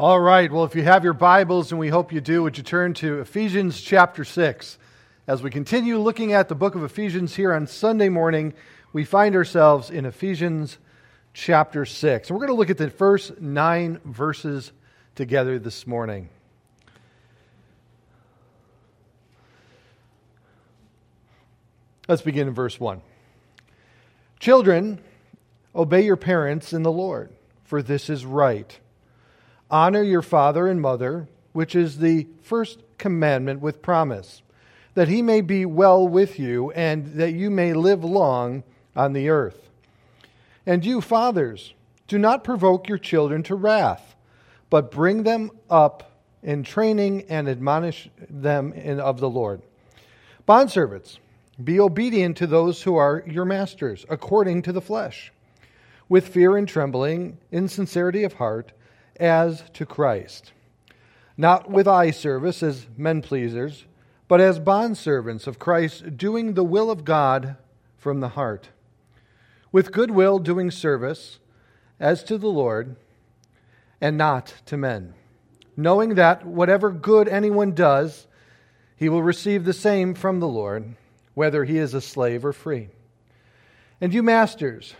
All right. Well, if you have your Bibles, and we hope you do, would you turn to Ephesians chapter 6? As we continue looking at the book of Ephesians here on Sunday morning, we find ourselves in Ephesians chapter 6. And we're going to look at the first nine verses together this morning. Let's begin in verse 1. Children, obey your parents in the Lord, for this is right. Honor your father and mother, which is the first commandment with promise, that he may be well with you and that you may live long on the earth. And you, fathers, do not provoke your children to wrath, but bring them up in training and admonish them in, of the Lord. Bondservants, be obedient to those who are your masters, according to the flesh, with fear and trembling, in sincerity of heart as to Christ, not with eye service as men pleasers, but as bondservants of Christ, doing the will of God from the heart, with good will doing service as to the Lord and not to men, knowing that whatever good anyone does, he will receive the same from the Lord, whether he is a slave or free. And you masters,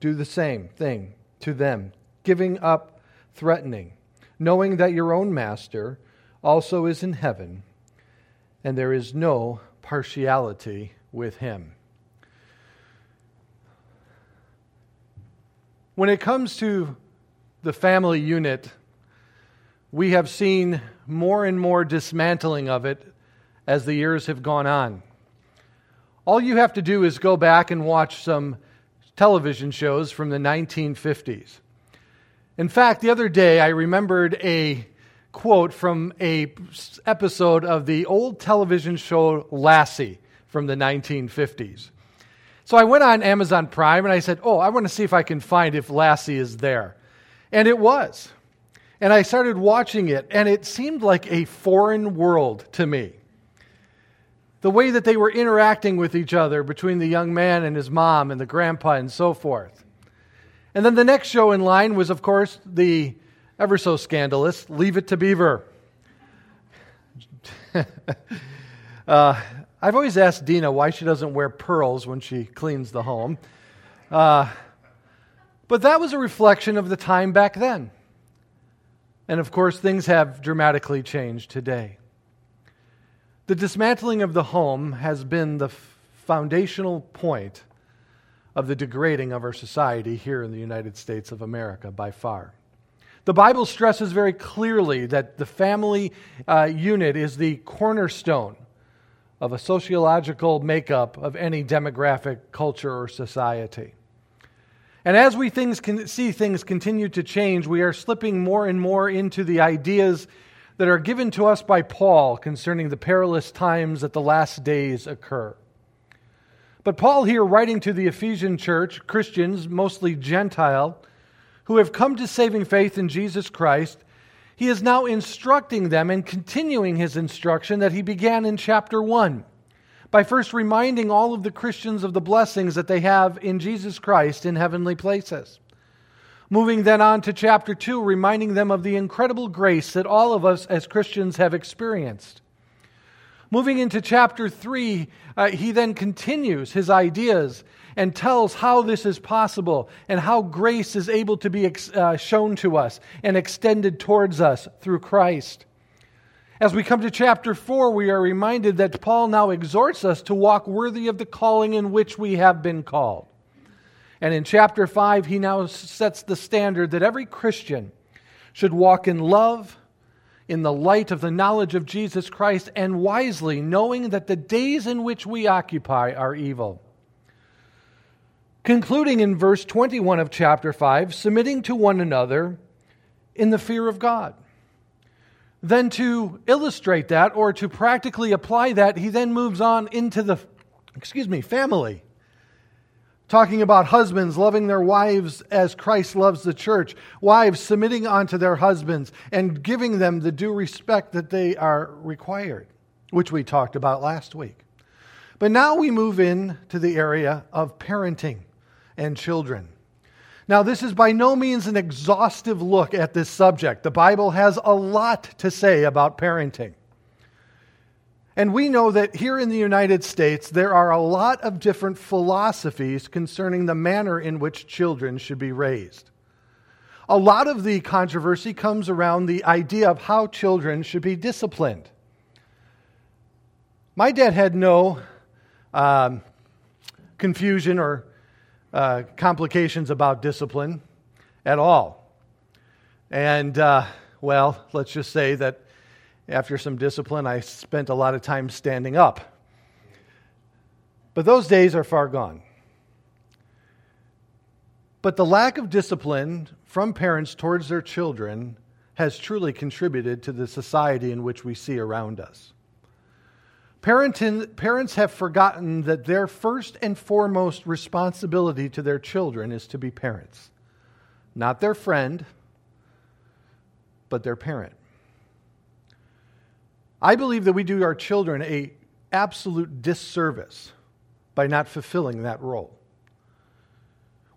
do the same thing to them, giving up threatening, knowing that your own master also is in heaven, and there is no partiality with him. When it comes to the family unit, we have seen more and more dismantling of it as the years have gone on. All you have to do is go back and watch some television shows from the 1950s. In fact, the other day I remembered a quote from a episode of the old television show Lassie from the 1950s. So I went on Amazon Prime and I said, "Oh, I want to see if I can find if Lassie is there." And it was. And I started watching it and it seemed like a foreign world to me. The way that they were interacting with each other between the young man and his mom and the grandpa and so forth. And then the next show in line was, of course, the ever so scandalous Leave It to Beaver. uh, I've always asked Dina why she doesn't wear pearls when she cleans the home. Uh, but that was a reflection of the time back then. And of course, things have dramatically changed today. The dismantling of the home has been the foundational point of the degrading of our society here in the United States of America by far. The Bible stresses very clearly that the family uh, unit is the cornerstone of a sociological makeup of any demographic culture or society. And as we things can, see things continue to change, we are slipping more and more into the ideas that are given to us by Paul concerning the perilous times that the last days occur. But Paul, here writing to the Ephesian church, Christians, mostly Gentile, who have come to saving faith in Jesus Christ, he is now instructing them and continuing his instruction that he began in chapter 1 by first reminding all of the Christians of the blessings that they have in Jesus Christ in heavenly places. Moving then on to chapter 2, reminding them of the incredible grace that all of us as Christians have experienced. Moving into chapter 3, uh, he then continues his ideas and tells how this is possible and how grace is able to be ex- uh, shown to us and extended towards us through Christ. As we come to chapter 4, we are reminded that Paul now exhorts us to walk worthy of the calling in which we have been called. And in chapter 5, he now sets the standard that every Christian should walk in love in the light of the knowledge of Jesus Christ and wisely, knowing that the days in which we occupy are evil. Concluding in verse 21 of chapter 5, submitting to one another in the fear of God. Then, to illustrate that or to practically apply that, he then moves on into the, excuse me, family talking about husbands loving their wives as Christ loves the church, wives submitting unto their husbands and giving them the due respect that they are required, which we talked about last week. But now we move in to the area of parenting and children. Now, this is by no means an exhaustive look at this subject. The Bible has a lot to say about parenting. And we know that here in the United States, there are a lot of different philosophies concerning the manner in which children should be raised. A lot of the controversy comes around the idea of how children should be disciplined. My dad had no um, confusion or uh, complications about discipline at all. And, uh, well, let's just say that after some discipline, I spent a lot of time standing up. But those days are far gone. But the lack of discipline from parents towards their children has truly contributed to the society in which we see around us. Parenting, parents have forgotten that their first and foremost responsibility to their children is to be parents, not their friend, but their parent. I believe that we do our children a absolute disservice by not fulfilling that role.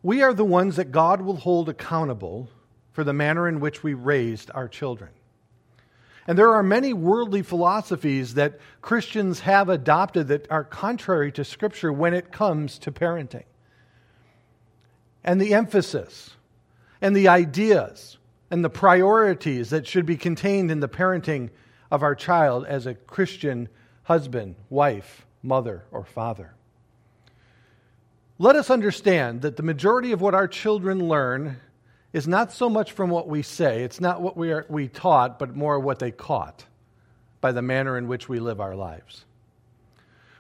We are the ones that God will hold accountable for the manner in which we raised our children. And there are many worldly philosophies that Christians have adopted that are contrary to Scripture when it comes to parenting. And the emphasis and the ideas and the priorities that should be contained in the parenting of our child as a Christian husband, wife, mother, or father. Let us understand that the majority of what our children learn is not so much from what we say, it's not what we, are, we taught, but more what they caught by the manner in which we live our lives.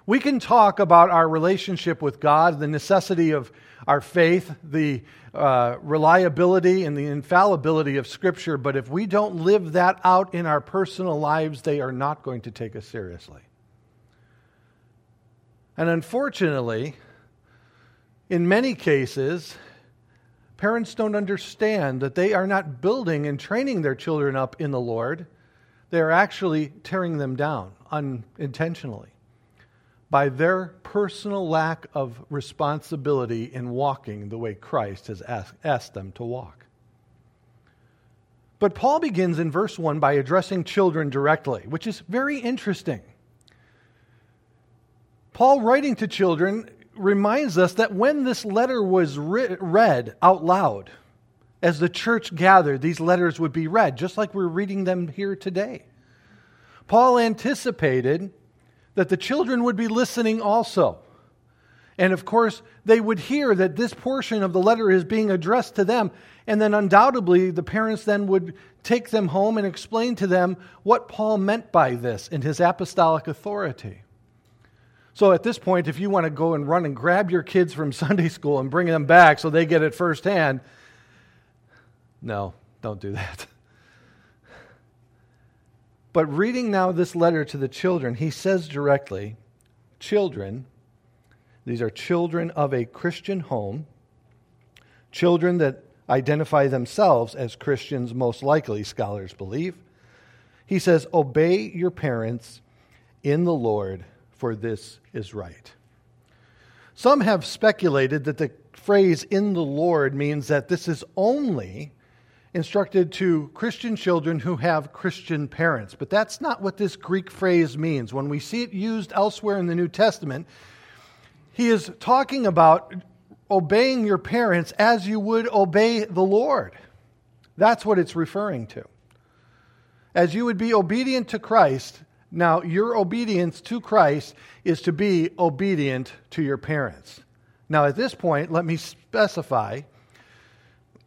We can talk about our relationship with God, the necessity of our faith, the uh, reliability and the infallibility of Scripture, but if we don't live that out in our personal lives, they are not going to take us seriously. And unfortunately, in many cases, Parents don't understand that they are not building and training their children up in the Lord. They are actually tearing them down unintentionally by their personal lack of responsibility in walking the way Christ has asked, asked them to walk. But Paul begins in verse 1 by addressing children directly, which is very interesting. Paul, writing to children, reminds us that when this letter was re- read out loud, as the church gathered, these letters would be read, just like we're reading them here today. Paul anticipated that the children would be listening also. And of course, they would hear that this portion of the letter is being addressed to them. And then, undoubtedly, the parents then would take them home and explain to them what Paul meant by this in his apostolic authority. So at this point, if you want to go and run and grab your kids from Sunday school and bring them back so they get it firsthand, no, don't do that. But reading now this letter to the children, he says directly, children, these are children of a Christian home, children that identify themselves as Christians, most likely, scholars believe. He says, Obey your parents in the Lord for this is right. Some have speculated that the phrase in the Lord means that this is only instructed to Christian children who have Christian parents. But that's not what this Greek phrase means. When we see it used elsewhere in the New Testament, he is talking about obeying your parents as you would obey the Lord. That's what it's referring to. As you would be obedient to Christ, now, your obedience to Christ is to be obedient to your parents. Now, at this point, let me specify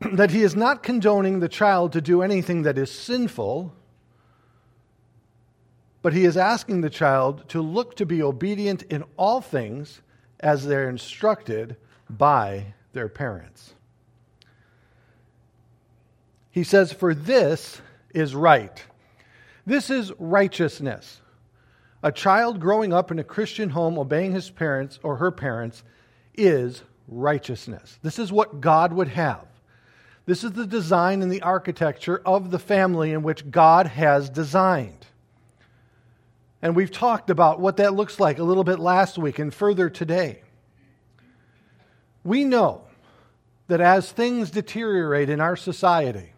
that he is not condoning the child to do anything that is sinful, but he is asking the child to look to be obedient in all things as they're instructed by their parents. He says, For this is right. This is righteousness. A child growing up in a Christian home, obeying his parents or her parents, is righteousness. This is what God would have. This is the design and the architecture of the family in which God has designed. And we've talked about what that looks like a little bit last week and further today. We know that as things deteriorate in our society,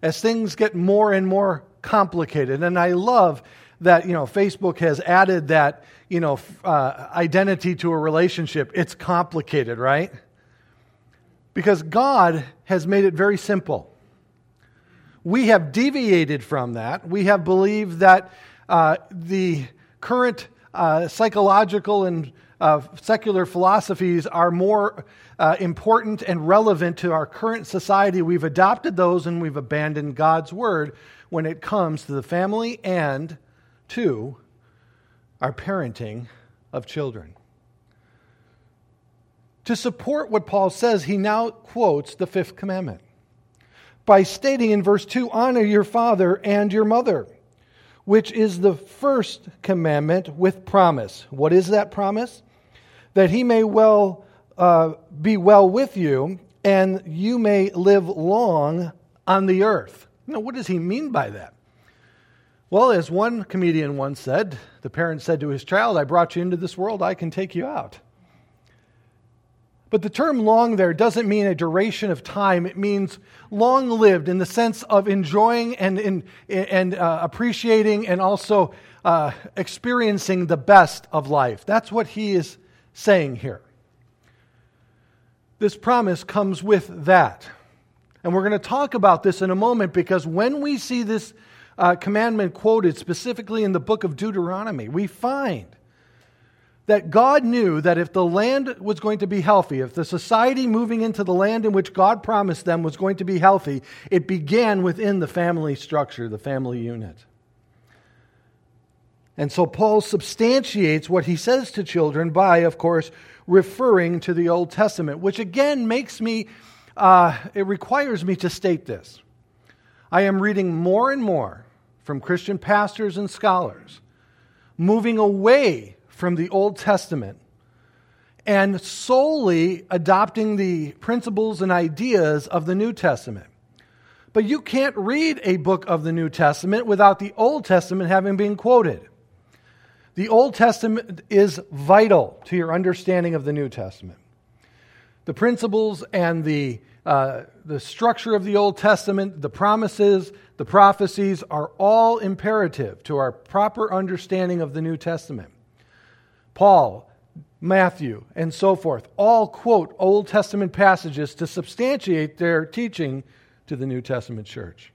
as things get more and more complicated, and I love that you know Facebook has added that you know uh, identity to a relationship. It's complicated, right? Because God has made it very simple. We have deviated from that. We have believed that uh, the current uh, psychological and uh, secular philosophies are more uh, important and relevant to our current society. We've adopted those and we've abandoned God's word when it comes to the family and to our parenting of children. To support what Paul says, he now quotes the fifth commandment by stating in verse 2 Honor your father and your mother, which is the first commandment with promise. What is that promise? That he may well uh, be well with you and you may live long on the earth. Now, what does he mean by that? Well, as one comedian once said, the parent said to his child, I brought you into this world, I can take you out. But the term long there doesn't mean a duration of time. It means long lived in the sense of enjoying and, and uh, appreciating and also uh, experiencing the best of life. That's what he is saying here. This promise comes with that. And we're going to talk about this in a moment because when we see this uh, commandment quoted specifically in the book of Deuteronomy, we find that God knew that if the land was going to be healthy, if the society moving into the land in which God promised them was going to be healthy, it began within the family structure, the family unit. And so Paul substantiates what he says to children by, of course, referring to the Old Testament, which again makes me, uh, it requires me to state this. I am reading more and more from Christian pastors and scholars, moving away from the Old Testament and solely adopting the principles and ideas of the New Testament. But you can't read a book of the New Testament without the Old Testament having been quoted. The Old Testament is vital to your understanding of the New Testament. The principles and the uh, the structure of the Old Testament, the promises, the prophecies are all imperative to our proper understanding of the New Testament. Paul, Matthew, and so forth all quote Old Testament passages to substantiate their teaching to the New Testament church.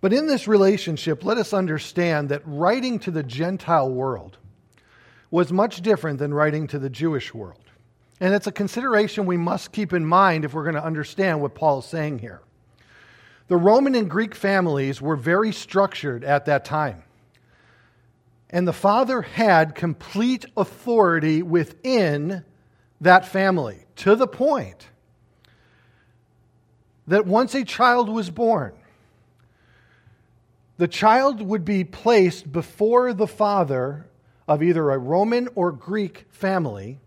But in this relationship, let us understand that writing to the Gentile world was much different than writing to the Jewish world. And it's a consideration we must keep in mind if we're going to understand what Paul is saying here. The Roman and Greek families were very structured at that time. And the father had complete authority within that family to the point that once a child was born, the child would be placed before the father of either a Roman or Greek family.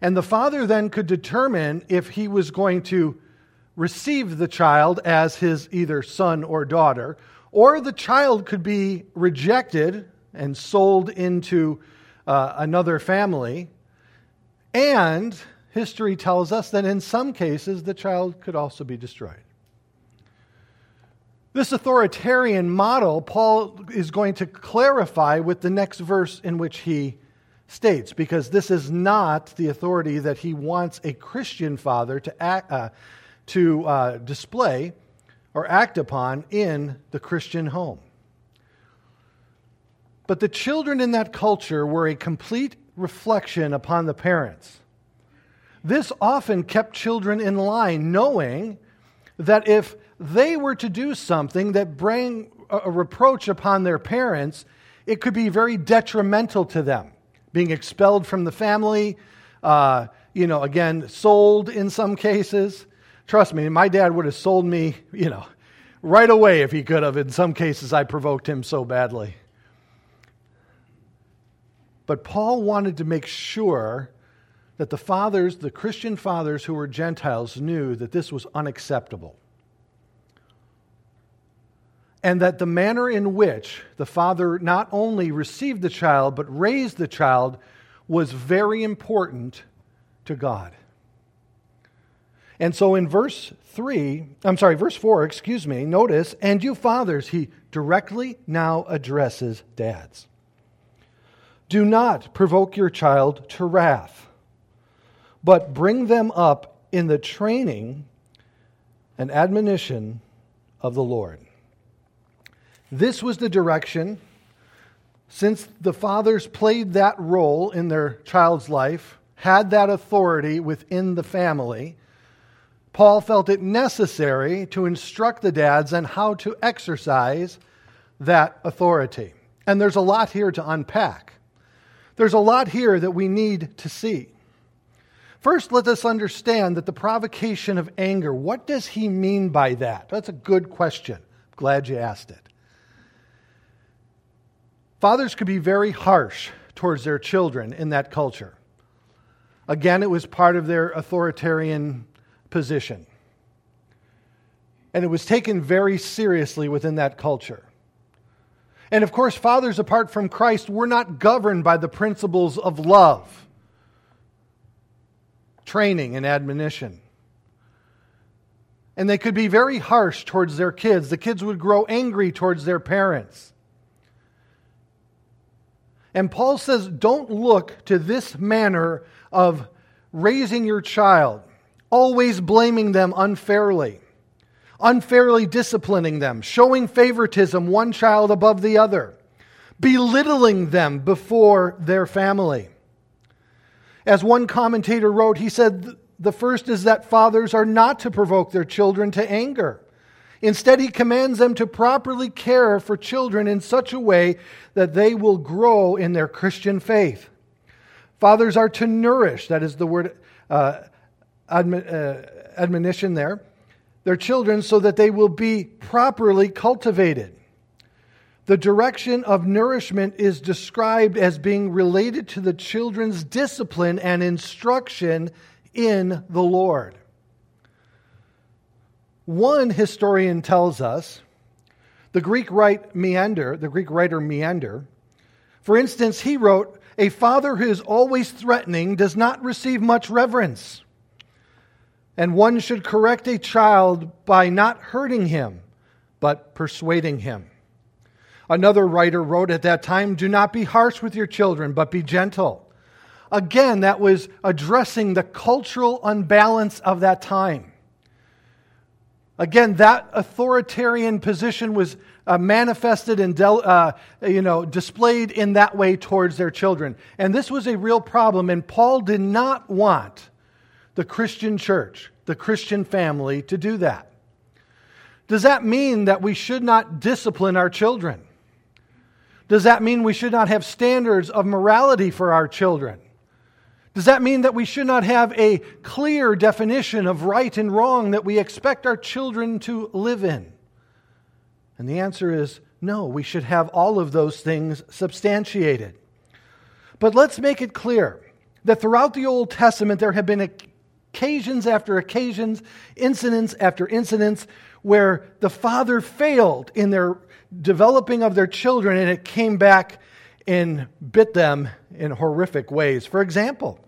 And the father then could determine if he was going to receive the child as his either son or daughter, or the child could be rejected and sold into uh, another family. And history tells us that in some cases the child could also be destroyed. This authoritarian model, Paul is going to clarify with the next verse in which he states, because this is not the authority that he wants a Christian father to, act, uh, to uh, display or act upon in the Christian home. But the children in that culture were a complete reflection upon the parents. This often kept children in line, knowing that if they were to do something that bring a reproach upon their parents, it could be very detrimental to them being expelled from the family, uh, you know, again, sold in some cases. Trust me, my dad would have sold me, you know, right away if he could have. In some cases, I provoked him so badly. But Paul wanted to make sure that the fathers, the Christian fathers who were Gentiles, knew that this was unacceptable and that the manner in which the father not only received the child but raised the child was very important to God. And so in verse 3, I'm sorry, verse 4, excuse me, notice, and you fathers, he directly now addresses dads. Do not provoke your child to wrath, but bring them up in the training and admonition of the Lord. This was the direction, since the fathers played that role in their child's life, had that authority within the family Paul felt it necessary to instruct the dads on how to exercise that authority. And there's a lot here to unpack. There's a lot here that we need to see. First, let us understand that the provocation of anger, what does he mean by that? That's a good question. Glad you asked it. Fathers could be very harsh towards their children in that culture. Again, it was part of their authoritarian position. And it was taken very seriously within that culture. And of course, fathers apart from Christ were not governed by the principles of love, training, and admonition. And they could be very harsh towards their kids. The kids would grow angry towards their parents. And Paul says, don't look to this manner of raising your child always blaming them unfairly, unfairly disciplining them, showing favoritism one child above the other, belittling them before their family. As one commentator wrote, he said, The first is that fathers are not to provoke their children to anger. Instead, he commands them to properly care for children in such a way that they will grow in their Christian faith. Fathers are to nourish, that is the word uh, uh, admonition there, their children, so that they will be properly cultivated. The direction of nourishment is described as being related to the children's discipline and instruction in the Lord. One historian tells us, the Greek writer Meander, the Greek writer Menander, for instance, he wrote, A father who is always threatening does not receive much reverence and one should correct a child by not hurting him, but persuading him. Another writer wrote at that time Do not be harsh with your children, but be gentle. Again, that was addressing the cultural unbalance of that time. Again, that authoritarian position was uh, manifested and del- uh, you know, displayed in that way towards their children. And this was a real problem, and Paul did not want the Christian church, the Christian family, to do that. Does that mean that we should not discipline our children? Does that mean we should not have standards of morality for our children? Does that mean that we should not have a clear definition of right and wrong that we expect our children to live in? And the answer is no, we should have all of those things substantiated. But let's make it clear that throughout the Old Testament there have been occasions after occasions, incidents after incidents, where the father failed in their developing of their children and it came back and bit them in horrific ways. For example,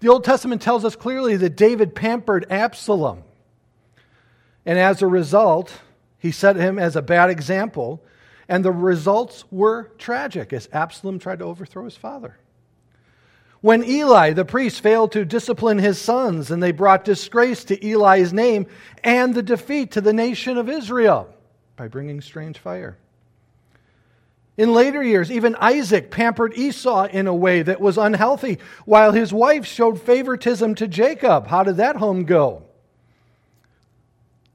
the Old Testament tells us clearly that David pampered Absalom. And as a result, he set him as a bad example. And the results were tragic as Absalom tried to overthrow his father. When Eli, the priest, failed to discipline his sons, and they brought disgrace to Eli's name and the defeat to the nation of Israel by bringing strange fire. In later years, even Isaac pampered Esau in a way that was unhealthy, while his wife showed favoritism to Jacob. How did that home go?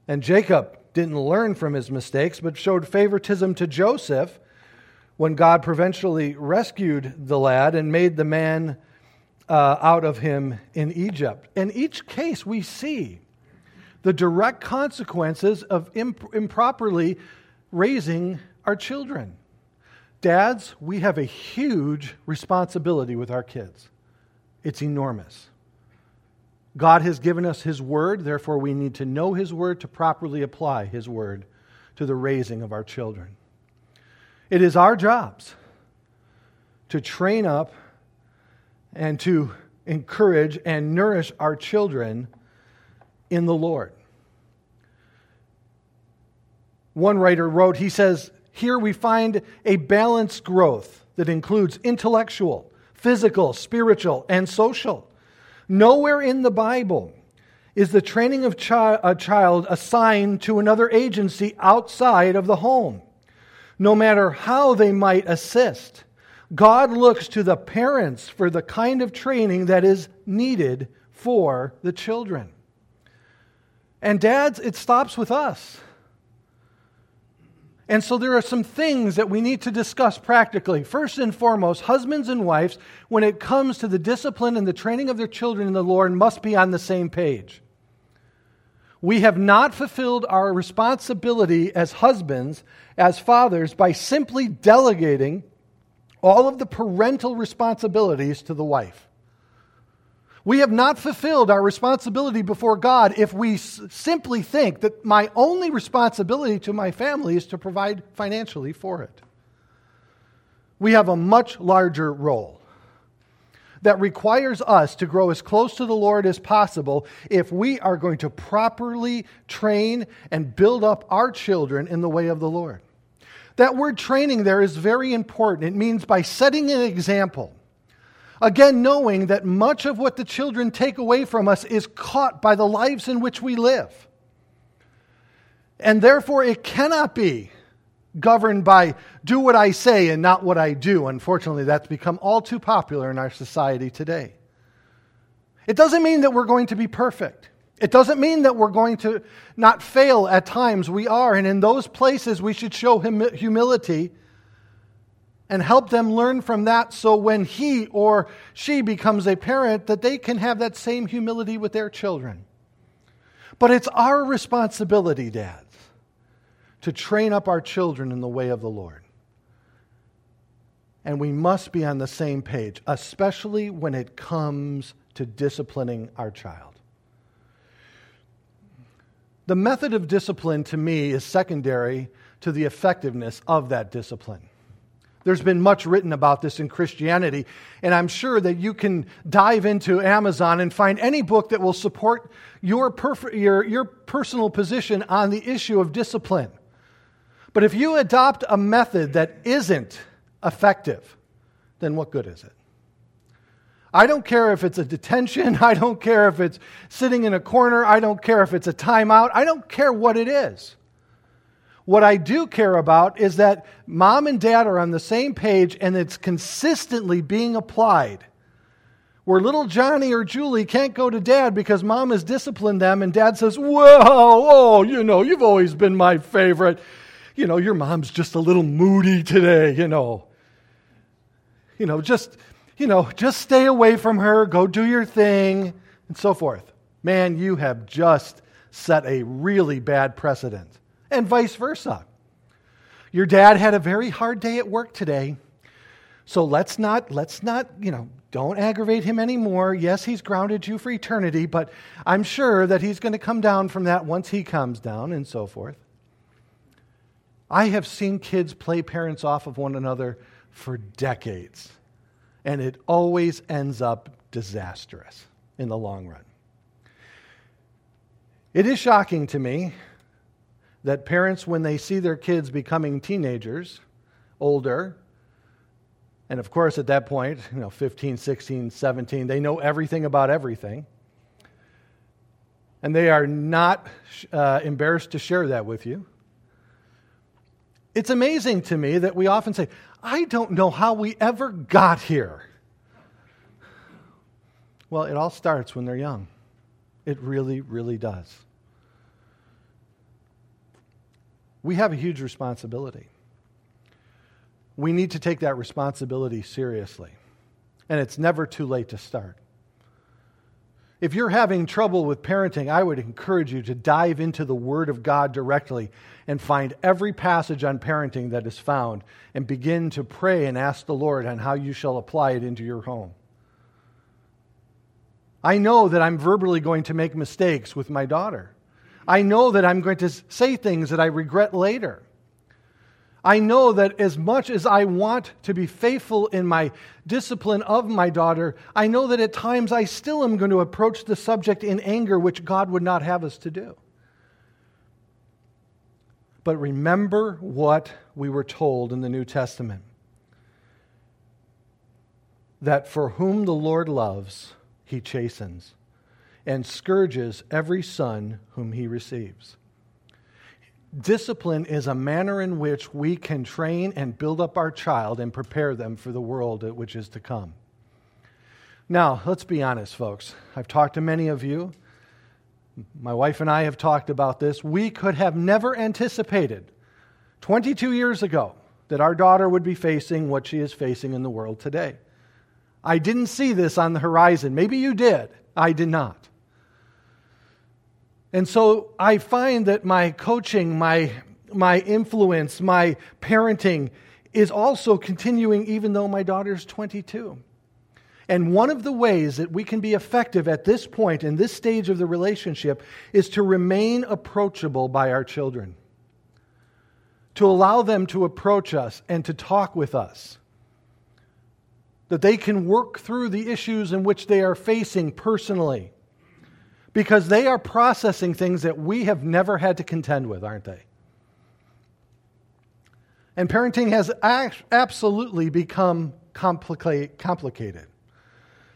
And Jacob didn't learn from his mistakes, but showed favoritism to Joseph when God providentially rescued the lad and made the man uh, out of him in Egypt. In each case, we see the direct consequences of imp- improperly raising our children. Dads, we have a huge responsibility with our kids. It's enormous. God has given us His Word, therefore, we need to know His Word to properly apply His Word to the raising of our children. It is our jobs to train up and to encourage, and nourish our children in the Lord. One writer wrote, he says, Here we find a balanced growth that includes intellectual, physical, spiritual, and social. Nowhere in the Bible is the training of chi- a child assigned to another agency outside of the home. No matter how they might assist, God looks to the parents for the kind of training that is needed for the children. And dads, it stops with us. And so there are some things that we need to discuss practically. First and foremost, husbands and wives, when it comes to the discipline and the training of their children in the Lord, must be on the same page. We have not fulfilled our responsibility as husbands, as fathers, by simply delegating all of the parental responsibilities to the wife. We have not fulfilled our responsibility before God if we s- simply think that my only responsibility to my family is to provide financially for it. We have a much larger role that requires us to grow as close to the Lord as possible if we are going to properly train and build up our children in the way of the Lord. That word training there is very important. It means by setting an example Again, knowing that much of what the children take away from us is caught by the lives in which we live. And therefore, it cannot be governed by do what I say and not what I do. Unfortunately, that's become all too popular in our society today. It doesn't mean that we're going to be perfect. It doesn't mean that we're going to not fail at times. We are. And in those places, we should show humility and help them learn from that so when he or she becomes a parent that they can have that same humility with their children. But it's our responsibility, dads, to train up our children in the way of the Lord. And we must be on the same page, especially when it comes to disciplining our child. The method of discipline to me is secondary to the effectiveness of that discipline. There's been much written about this in Christianity, and I'm sure that you can dive into Amazon and find any book that will support your, perf- your, your personal position on the issue of discipline. But if you adopt a method that isn't effective, then what good is it? I don't care if it's a detention. I don't care if it's sitting in a corner. I don't care if it's a timeout. I don't care what it is. What I do care about is that mom and dad are on the same page and it's consistently being applied. Where little Johnny or Julie can't go to dad because mom has disciplined them and dad says, Well, oh, you know, you've always been my favorite. You know, your mom's just a little moody today, you know. You know, just, you know, just stay away from her, go do your thing, and so forth. Man, you have just set a really bad precedent and vice versa. Your dad had a very hard day at work today. So let's not, let's not, you know, don't aggravate him anymore. Yes, he's grounded you for eternity, but I'm sure that he's going to come down from that once he comes down and so forth. I have seen kids play parents off of one another for decades, and it always ends up disastrous in the long run. It is shocking to me that parents, when they see their kids becoming teenagers, older, and of course at that point, you know, 15, 16, 17, they know everything about everything. And they are not uh, embarrassed to share that with you. It's amazing to me that we often say, I don't know how we ever got here. Well, it all starts when they're young. It really, really does. we have a huge responsibility. We need to take that responsibility seriously. And it's never too late to start. If you're having trouble with parenting, I would encourage you to dive into the Word of God directly and find every passage on parenting that is found and begin to pray and ask the Lord on how you shall apply it into your home. I know that I'm verbally going to make mistakes with my daughter. I know that I'm going to say things that I regret later. I know that as much as I want to be faithful in my discipline of my daughter, I know that at times I still am going to approach the subject in anger, which God would not have us to do. But remember what we were told in the New Testament that for whom the Lord loves, he chastens and scourges every son whom he receives. Discipline is a manner in which we can train and build up our child and prepare them for the world which is to come. Now, let's be honest, folks. I've talked to many of you. My wife and I have talked about this. We could have never anticipated 22 years ago that our daughter would be facing what she is facing in the world today. I didn't see this on the horizon. Maybe you did. I did not. And so I find that my coaching, my, my influence, my parenting is also continuing even though my daughter's 22. And one of the ways that we can be effective at this point, in this stage of the relationship, is to remain approachable by our children, to allow them to approach us and to talk with us, that they can work through the issues in which they are facing personally because they are processing things that we have never had to contend with, aren't they? And parenting has absolutely become complicated.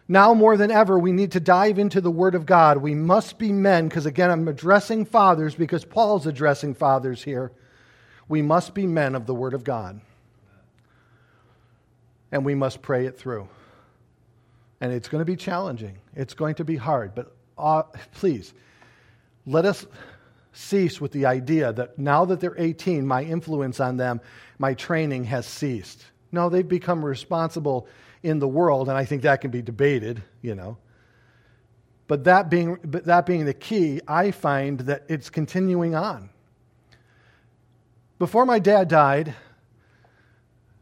Now more than ever, we need to dive into the Word of God. We must be men, because again, I'm addressing fathers because Paul's addressing fathers here. We must be men of the Word of God. And we must pray it through. And it's going to be challenging, it's going to be hard, but uh, please, let us cease with the idea that now that they're 18, my influence on them, my training has ceased. No, they've become responsible in the world, and I think that can be debated, you know. But that being, but that being the key, I find that it's continuing on. Before my dad died,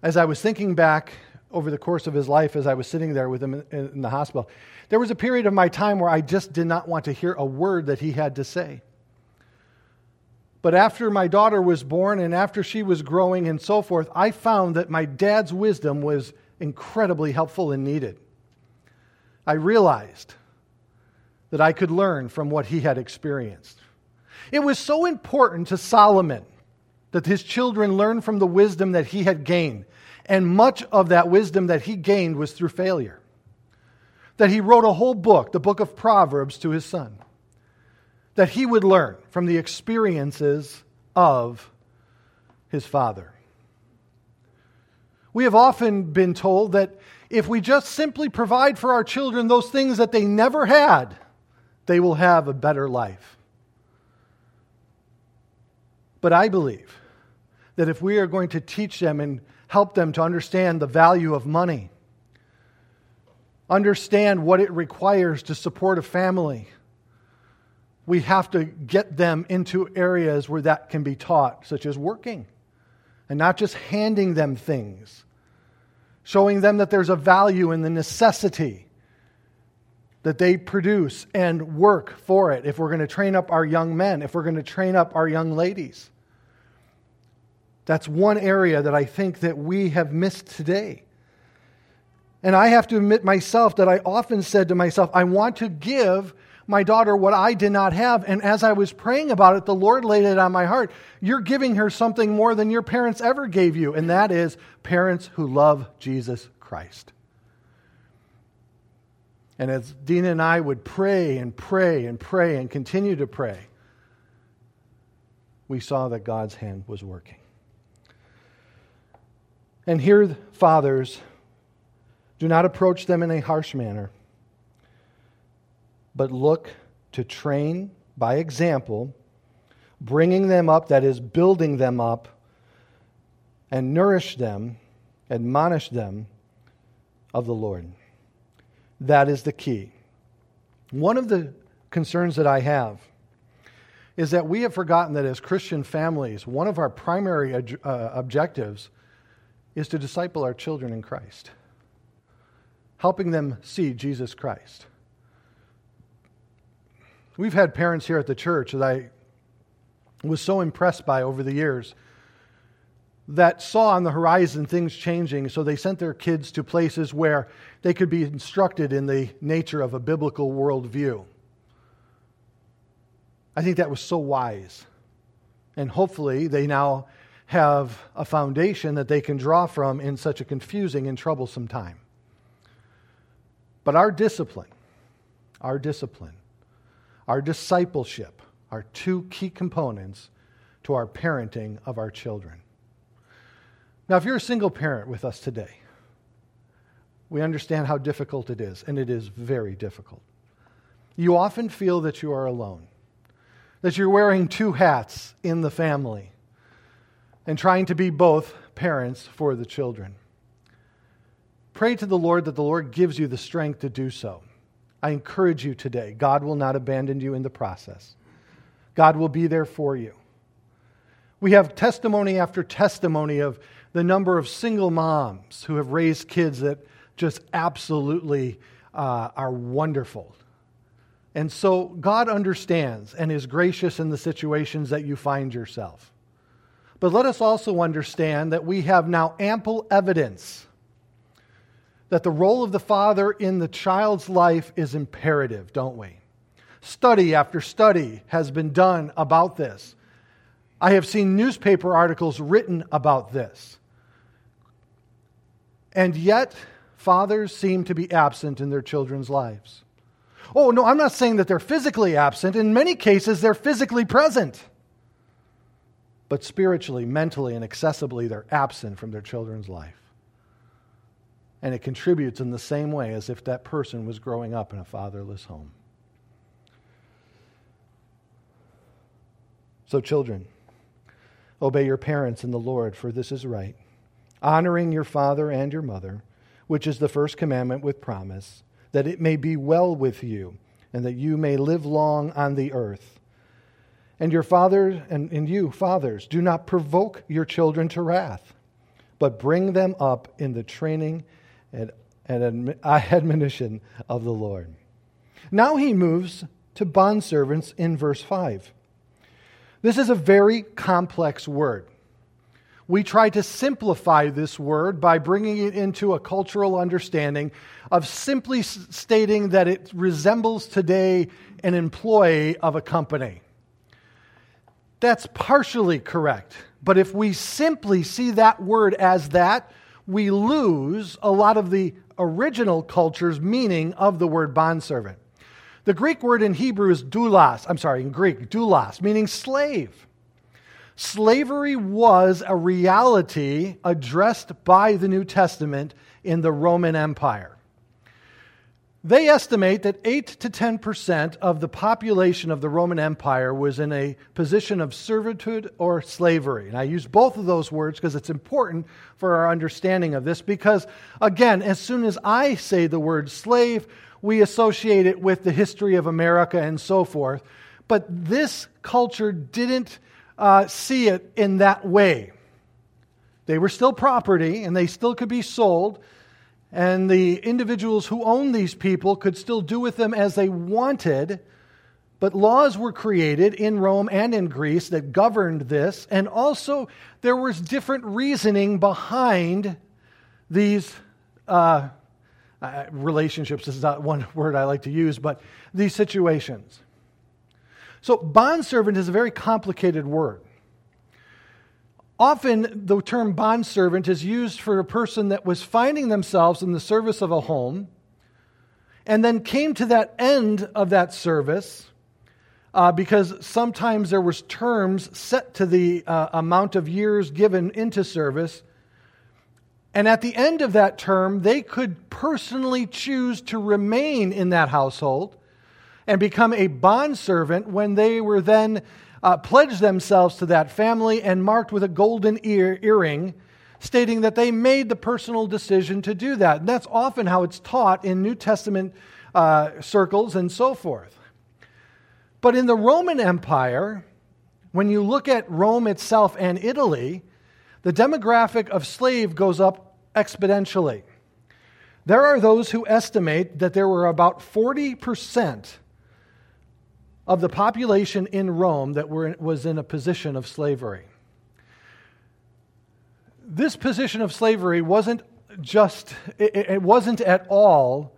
as I was thinking back over the course of his life, as I was sitting there with him in, in the hospital, there was a period of my time where I just did not want to hear a word that he had to say. But after my daughter was born and after she was growing and so forth, I found that my dad's wisdom was incredibly helpful and needed. I realized that I could learn from what he had experienced. It was so important to Solomon that his children learn from the wisdom that he had gained. And much of that wisdom that he gained was through failure that he wrote a whole book, the book of Proverbs, to his son, that he would learn from the experiences of his father. We have often been told that if we just simply provide for our children those things that they never had, they will have a better life. But I believe that if we are going to teach them and help them to understand the value of money, understand what it requires to support a family, we have to get them into areas where that can be taught, such as working, and not just handing them things, showing them that there's a value in the necessity that they produce and work for it if we're going to train up our young men, if we're going to train up our young ladies. That's one area that I think that we have missed today. And I have to admit myself that I often said to myself, I want to give my daughter what I did not have. And as I was praying about it, the Lord laid it on my heart. You're giving her something more than your parents ever gave you, and that is parents who love Jesus Christ. And as Dina and I would pray and pray and pray and continue to pray, we saw that God's hand was working. And here, fathers, do not approach them in a harsh manner, but look to train by example, bringing them up, that is, building them up, and nourish them, admonish them of the Lord. That is the key. One of the concerns that I have is that we have forgotten that as Christian families, one of our primary uh, objectives is to disciple our children in Christ helping them see Jesus Christ. We've had parents here at the church that I was so impressed by over the years that saw on the horizon things changing, so they sent their kids to places where they could be instructed in the nature of a biblical worldview. I think that was so wise. And hopefully, they now have a foundation that they can draw from in such a confusing and troublesome time. But our discipline, our discipline, our discipleship are two key components to our parenting of our children. Now, if you're a single parent with us today, we understand how difficult it is, and it is very difficult. You often feel that you are alone, that you're wearing two hats in the family, and trying to be both parents for the children. Pray to the Lord that the Lord gives you the strength to do so. I encourage you today God will not abandon you in the process, God will be there for you. We have testimony after testimony of the number of single moms who have raised kids that just absolutely uh, are wonderful. And so God understands and is gracious in the situations that you find yourself. But let us also understand that we have now ample evidence that the role of the father in the child's life is imperative, don't we? Study after study has been done about this. I have seen newspaper articles written about this. And yet, fathers seem to be absent in their children's lives. Oh, no, I'm not saying that they're physically absent. In many cases, they're physically present. But spiritually, mentally, and accessibly, they're absent from their children's life and it contributes in the same way as if that person was growing up in a fatherless home. So, children, obey your parents in the Lord, for this is right, honoring your father and your mother, which is the first commandment with promise, that it may be well with you and that you may live long on the earth. And your fathers and, and you, fathers, do not provoke your children to wrath, but bring them up in the training and, and admonition of the Lord. Now he moves to bondservants in verse 5. This is a very complex word. We try to simplify this word by bringing it into a cultural understanding of simply stating that it resembles today an employee of a company. That's partially correct. But if we simply see that word as that, we lose a lot of the original culture's meaning of the word bondservant. The Greek word in Hebrew is doulos. I'm sorry, in Greek, doulos, meaning slave. Slavery was a reality addressed by the New Testament in the Roman Empire. They estimate that 8 to 10% of the population of the Roman Empire was in a position of servitude or slavery. And I use both of those words because it's important for our understanding of this. Because, again, as soon as I say the word slave, we associate it with the history of America and so forth. But this culture didn't uh, see it in that way. They were still property and they still could be sold and the individuals who owned these people could still do with them as they wanted. But laws were created in Rome and in Greece that governed this, and also there was different reasoning behind these uh, uh, relationships. This is not one word I like to use, but these situations. So, bondservant is a very complicated word. Often, the term bondservant is used for a person that was finding themselves in the service of a home and then came to that end of that service uh, because sometimes there was terms set to the uh, amount of years given into service. And at the end of that term they could personally choose to remain in that household and become a bondservant when they were then uh, pledged themselves to that family and marked with a golden ear, earring, stating that they made the personal decision to do that. And that's often how it's taught in New Testament uh, circles and so forth. But in the Roman Empire, when you look at Rome itself and Italy, the demographic of slave goes up exponentially. There are those who estimate that there were about 40% of the population in Rome that were, was in a position of slavery. this position of slavery wasn't just, it, it wasn't at all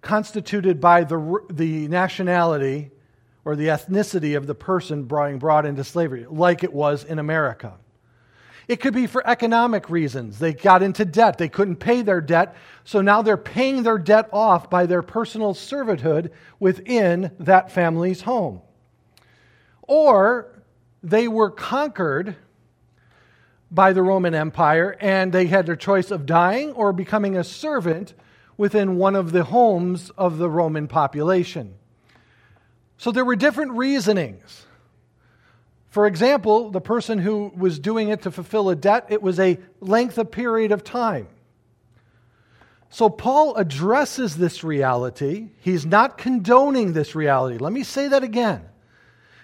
constituted by the, the nationality or the ethnicity of the person being brought into slavery, like it was in America. It could be for economic reasons. They got into debt. They couldn't pay their debt. So now they're paying their debt off by their personal servitude within that family's home. Or they were conquered by the Roman Empire and they had their choice of dying or becoming a servant within one of the homes of the Roman population. So there were different reasonings. For example, the person who was doing it to fulfill a debt, it was a length of period of time. So Paul addresses this reality. He's not condoning this reality. Let me say that again.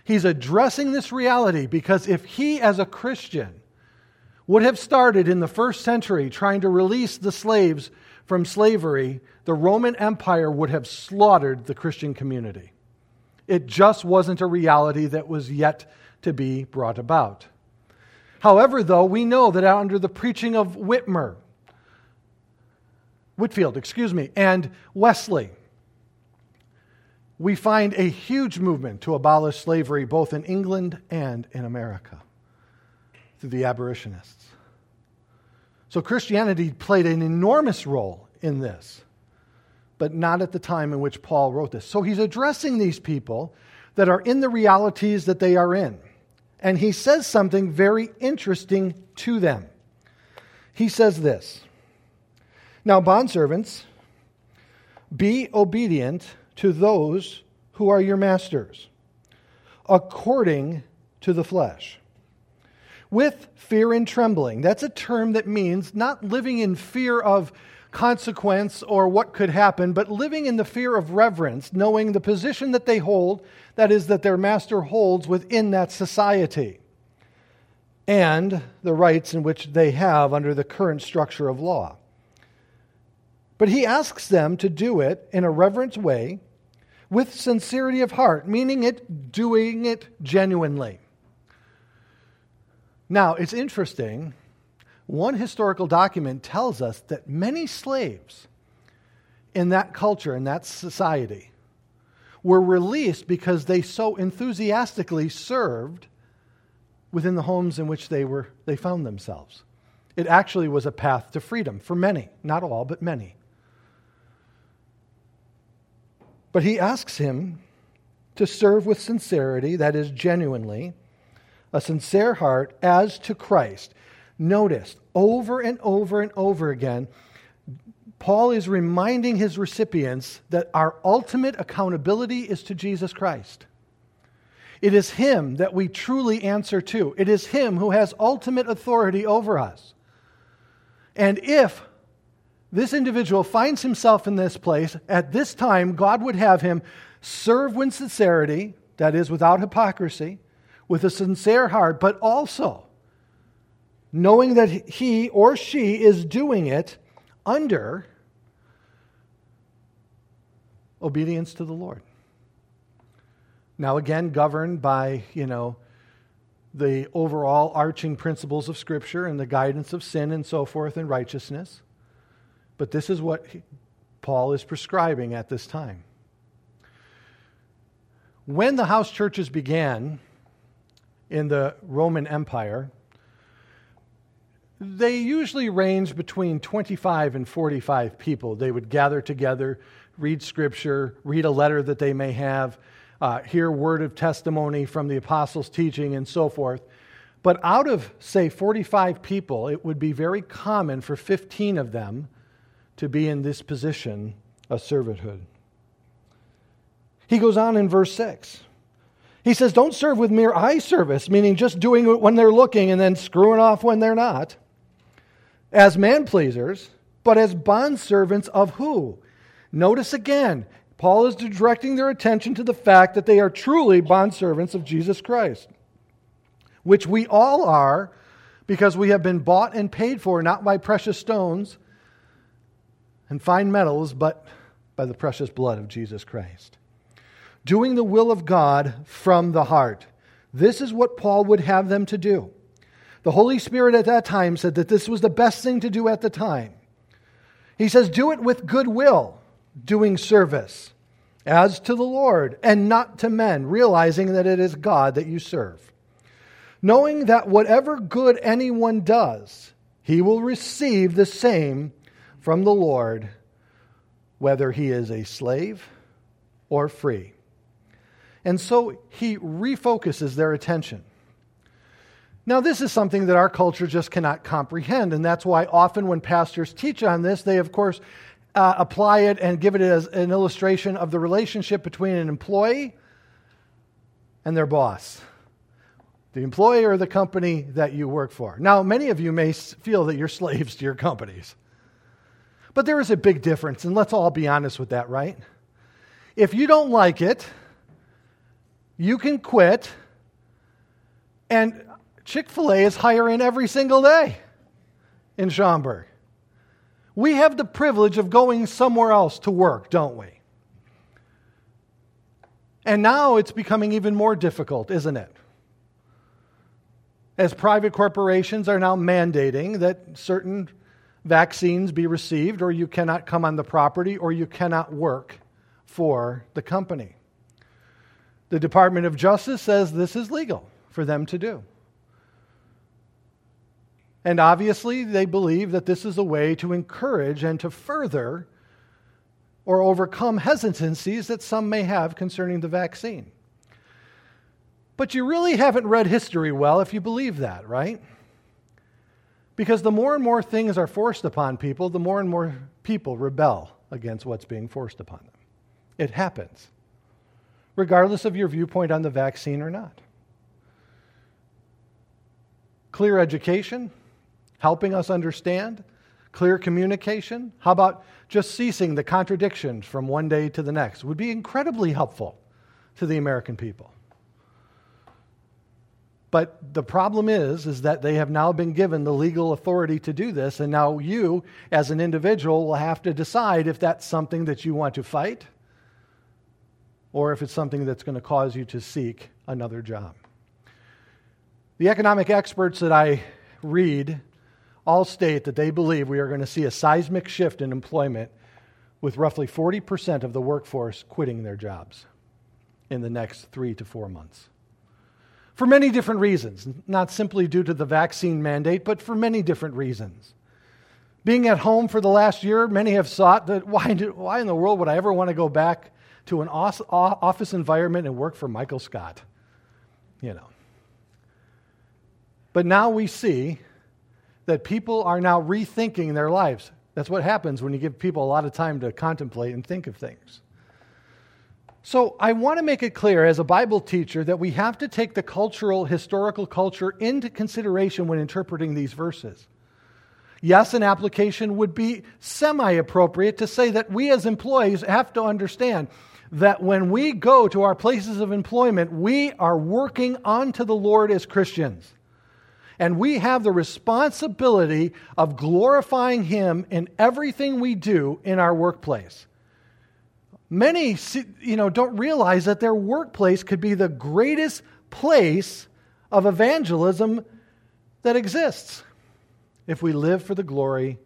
He's addressing this reality because if he, as a Christian, would have started in the first century trying to release the slaves from slavery, the Roman Empire would have slaughtered the Christian community. It just wasn't a reality that was yet to be brought about. However, though, we know that under the preaching of Whitmer, Whitefield, excuse me, and Wesley, we find a huge movement to abolish slavery both in England and in America through the abolitionists. So Christianity played an enormous role in this but not at the time in which Paul wrote this. So he's addressing these people that are in the realities that they are in. And he says something very interesting to them. He says this Now, bondservants, be obedient to those who are your masters, according to the flesh, with fear and trembling. That's a term that means not living in fear of consequence or what could happen, but living in the fear of reverence, knowing the position that they hold, that is, that their master holds within that society, and the rights in which they have under the current structure of law. But he asks them to do it in a reverent way with sincerity of heart, meaning it doing it genuinely. Now, it's interesting one historical document tells us that many slaves in that culture, in that society, were released because they so enthusiastically served within the homes in which they, were, they found themselves. It actually was a path to freedom for many, not all, but many. But he asks him to serve with sincerity, that is, genuinely, a sincere heart, as to Christ. Notice over and over and over again, Paul is reminding his recipients that our ultimate accountability is to Jesus Christ. It is Him that we truly answer to. It is Him who has ultimate authority over us. And if this individual finds himself in this place, at this time, God would have him serve with sincerity, that is, without hypocrisy, with a sincere heart, but also knowing that he or she is doing it under obedience to the Lord. Now, again, governed by, you know, the overall arching principles of Scripture and the guidance of sin and so forth and righteousness. But this is what Paul is prescribing at this time. When the house churches began in the Roman Empire, they usually range between 25 and 45 people. They would gather together, read scripture, read a letter that they may have, uh, hear word of testimony from the apostles' teaching, and so forth. But out of, say, 45 people, it would be very common for 15 of them to be in this position of servanthood. He goes on in verse 6. He says, Don't serve with mere eye service, meaning just doing it when they're looking and then screwing off when they're not as man pleasers, but as bondservants of who? Notice again, Paul is directing their attention to the fact that they are truly bondservants of Jesus Christ, which we all are because we have been bought and paid for not by precious stones and fine metals, but by the precious blood of Jesus Christ. Doing the will of God from the heart. This is what Paul would have them to do The Holy Spirit at that time said that this was the best thing to do at the time. He says, Do it with goodwill, doing service, as to the Lord, and not to men, realizing that it is God that you serve. Knowing that whatever good anyone does, he will receive the same from the Lord, whether he is a slave or free. And so he refocuses their attention. Now, this is something that our culture just cannot comprehend, and that's why often when pastors teach on this, they, of course, uh, apply it and give it as an illustration of the relationship between an employee and their boss the employee or the company that you work for. Now, many of you may feel that you're slaves to your companies. But there is a big difference, and let's all be honest with that, right? If you don't like it, you can quit, and Chick fil A is hiring every single day in Schaumburg. We have the privilege of going somewhere else to work, don't we? And now it's becoming even more difficult, isn't it? As private corporations are now mandating that certain vaccines be received, or you cannot come on the property, or you cannot work for the company. The Department of Justice says this is legal for them to do. And obviously, they believe that this is a way to encourage and to further or overcome hesitancies that some may have concerning the vaccine. But you really haven't read history well if you believe that, right? Because the more and more things are forced upon people, the more and more people rebel against what's being forced upon them. It happens, regardless of your viewpoint on the vaccine or not. Clear education, helping us understand, clear communication. How about just ceasing the contradictions from one day to the next? Would be incredibly helpful to the American people. But the problem is, is that they have now been given the legal authority to do this, and now you, as an individual, will have to decide if that's something that you want to fight or if it's something that's going to cause you to seek another job. The economic experts that I read all state that they believe we are going to see a seismic shift in employment with roughly 40% of the workforce quitting their jobs in the next three to four months. For many different reasons, not simply due to the vaccine mandate, but for many different reasons. Being at home for the last year, many have thought that why, do, why in the world would I ever want to go back to an office environment and work for Michael Scott? You know. But now we see that people are now rethinking their lives. That's what happens when you give people a lot of time to contemplate and think of things. So, I want to make it clear as a Bible teacher that we have to take the cultural, historical culture into consideration when interpreting these verses. Yes, an application would be semi appropriate to say that we as employees have to understand that when we go to our places of employment, we are working unto the Lord as Christians. And we have the responsibility of glorifying Him in everything we do in our workplace. Many you know, don't realize that their workplace could be the greatest place of evangelism that exists if we live for the glory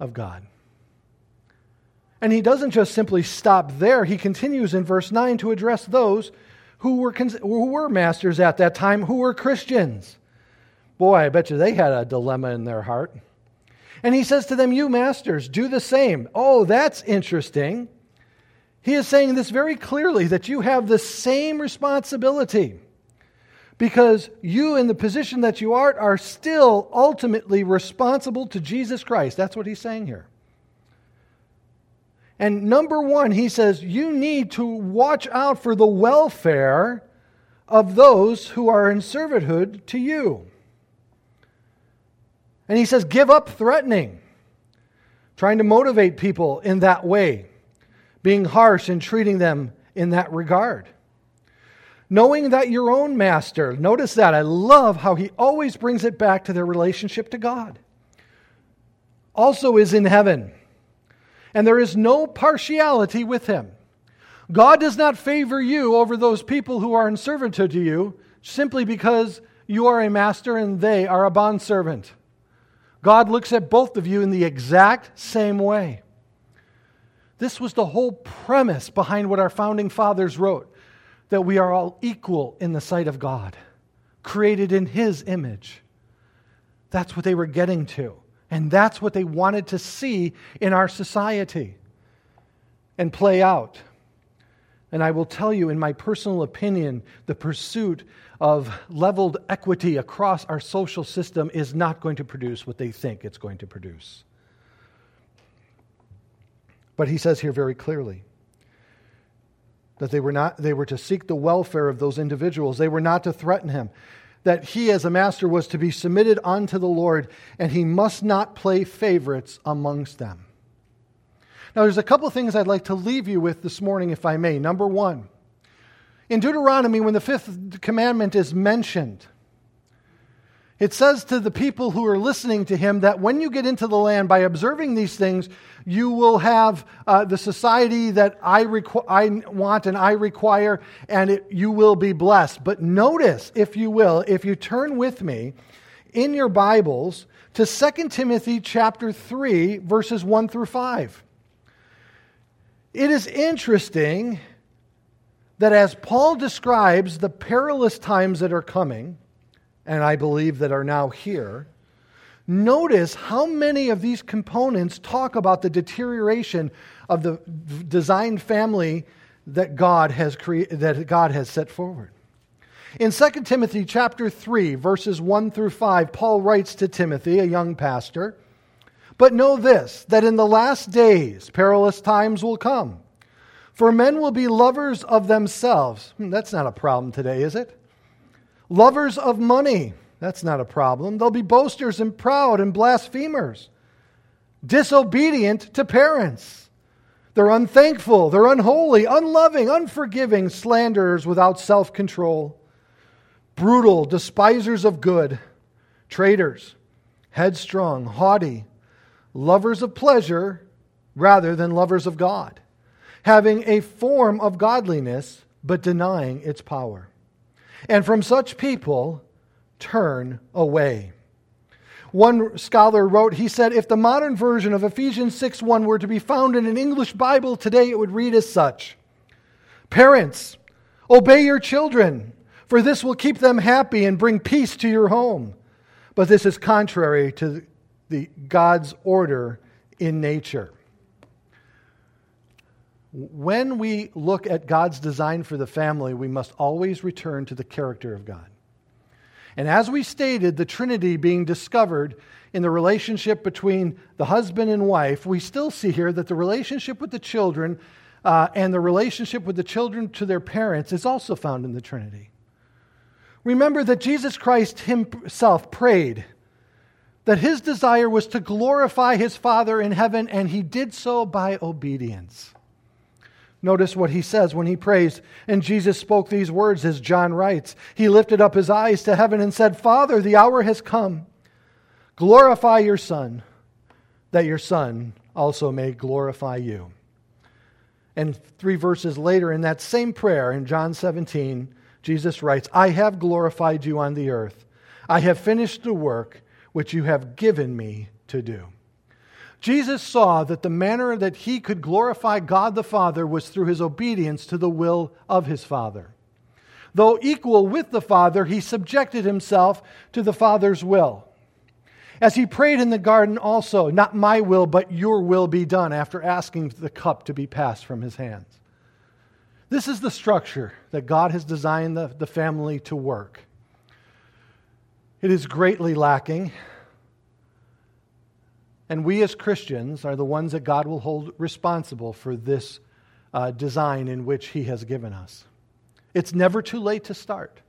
of God. And he doesn't just simply stop there. He continues in verse 9 to address those who were, who were masters at that time, who were Christians. Boy, I bet you they had a dilemma in their heart. And he says to them, You masters, do the same. Oh, that's interesting. He is saying this very clearly that you have the same responsibility because you, in the position that you are, are still ultimately responsible to Jesus Christ. That's what he's saying here. And number one, he says, you need to watch out for the welfare of those who are in servitude to you. And he says, give up threatening, trying to motivate people in that way, being harsh and treating them in that regard. Knowing that your own master, notice that, I love how he always brings it back to their relationship to God, also is in heaven. And there is no partiality with him. God does not favor you over those people who are in servitude to you simply because You are a master and they are a bondservant. God looks at both of you in the exact same way. This was the whole premise behind what our founding fathers wrote that we are all equal in the sight of God, created in His image. That's what they were getting to. And that's what they wanted to see in our society and play out. And I will tell you, in my personal opinion, the pursuit of leveled equity across our social system is not going to produce what they think it's going to produce. But he says here very clearly that they were, not, they were to seek the welfare of those individuals, they were not to threaten him. That he, as a master, was to be submitted unto the Lord, and he must not play favorites amongst them. Now, there's a couple things I'd like to leave you with this morning, if I may. Number one, in Deuteronomy, when the fifth commandment is mentioned, it says to the people who are listening to him that when you get into the land, by observing these things, you will have uh, the society that I, requ- I want and I require, and it, you will be blessed. But notice, if you will, if you turn with me in your Bibles to 2 Timothy chapter 3, verses 1 through 5. It is interesting that as Paul describes the perilous times that are coming, and I believe that are now here, notice how many of these components talk about the deterioration of the designed family that God has that God has set forward. In 2 Timothy chapter 3 verses 1 through 5 Paul writes to Timothy a young pastor but know this that in the last days perilous times will come. For men will be lovers of themselves. Hmm, that's not a problem today, is it? Lovers of money. That's not a problem. They'll be boasters and proud and blasphemers. Disobedient to parents. They're unthankful. They're unholy, unloving, unforgiving, slanderers without self control. Brutal, despisers of good, traitors, headstrong, haughty lovers of pleasure rather than lovers of God, having a form of godliness but denying its power. And from such people, turn away. One scholar wrote, he said, if the modern version of Ephesians 6 1 were to be found in an English Bible today, it would read as such Parents, obey your children, for this will keep them happy and bring peace to your home. But this is contrary to the God's order in nature. When we look at God's design for the family, we must always return to the character of God. And as we stated, the Trinity being discovered in the relationship between the husband and wife, we still see here that the relationship with the children uh, and the relationship with the children to their parents is also found in the Trinity. Remember that Jesus Christ himself prayed that his desire was to glorify his Father in heaven, and he did so by obedience. Notice what he says when he prays. And Jesus spoke these words, as John writes. He lifted up his eyes to heaven and said, Father, the hour has come. Glorify your Son, that your Son also may glorify you. And three verses later, in that same prayer, in John 17, Jesus writes, I have glorified you on the earth. I have finished the work which you have given me to do. Jesus saw that the manner that he could glorify God the Father was through his obedience to the will of his Father. Though equal with the Father, he subjected himself to the Father's will. As he prayed in the garden also, not my will, but your will be done, after asking the cup to be passed from his hands. This is the structure that God has designed the, the family to work. It is greatly lacking. And we as Christians are the ones that God will hold responsible for this uh, design in which He has given us. It's never too late to start.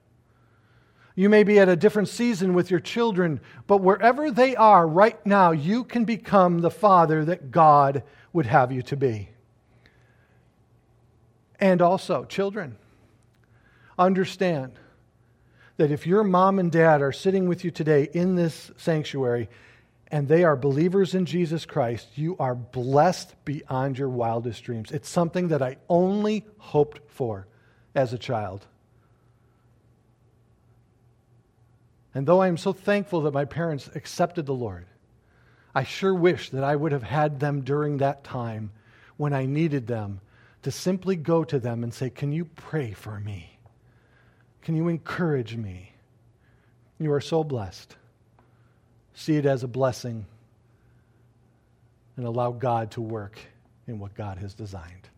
You may be at a different season with your children, but wherever they are right now, you can become the father that God would have you to be. And also, children, understand that if your mom and dad are sitting with you today in this sanctuary and they are believers in Jesus Christ, you are blessed beyond your wildest dreams. It's something that I only hoped for as a child. And though I am so thankful that my parents accepted the Lord, I sure wish that I would have had them during that time when I needed them to simply go to them and say, Can you pray for me? Can you encourage me? You are so blessed. See it as a blessing and allow God to work in what God has designed.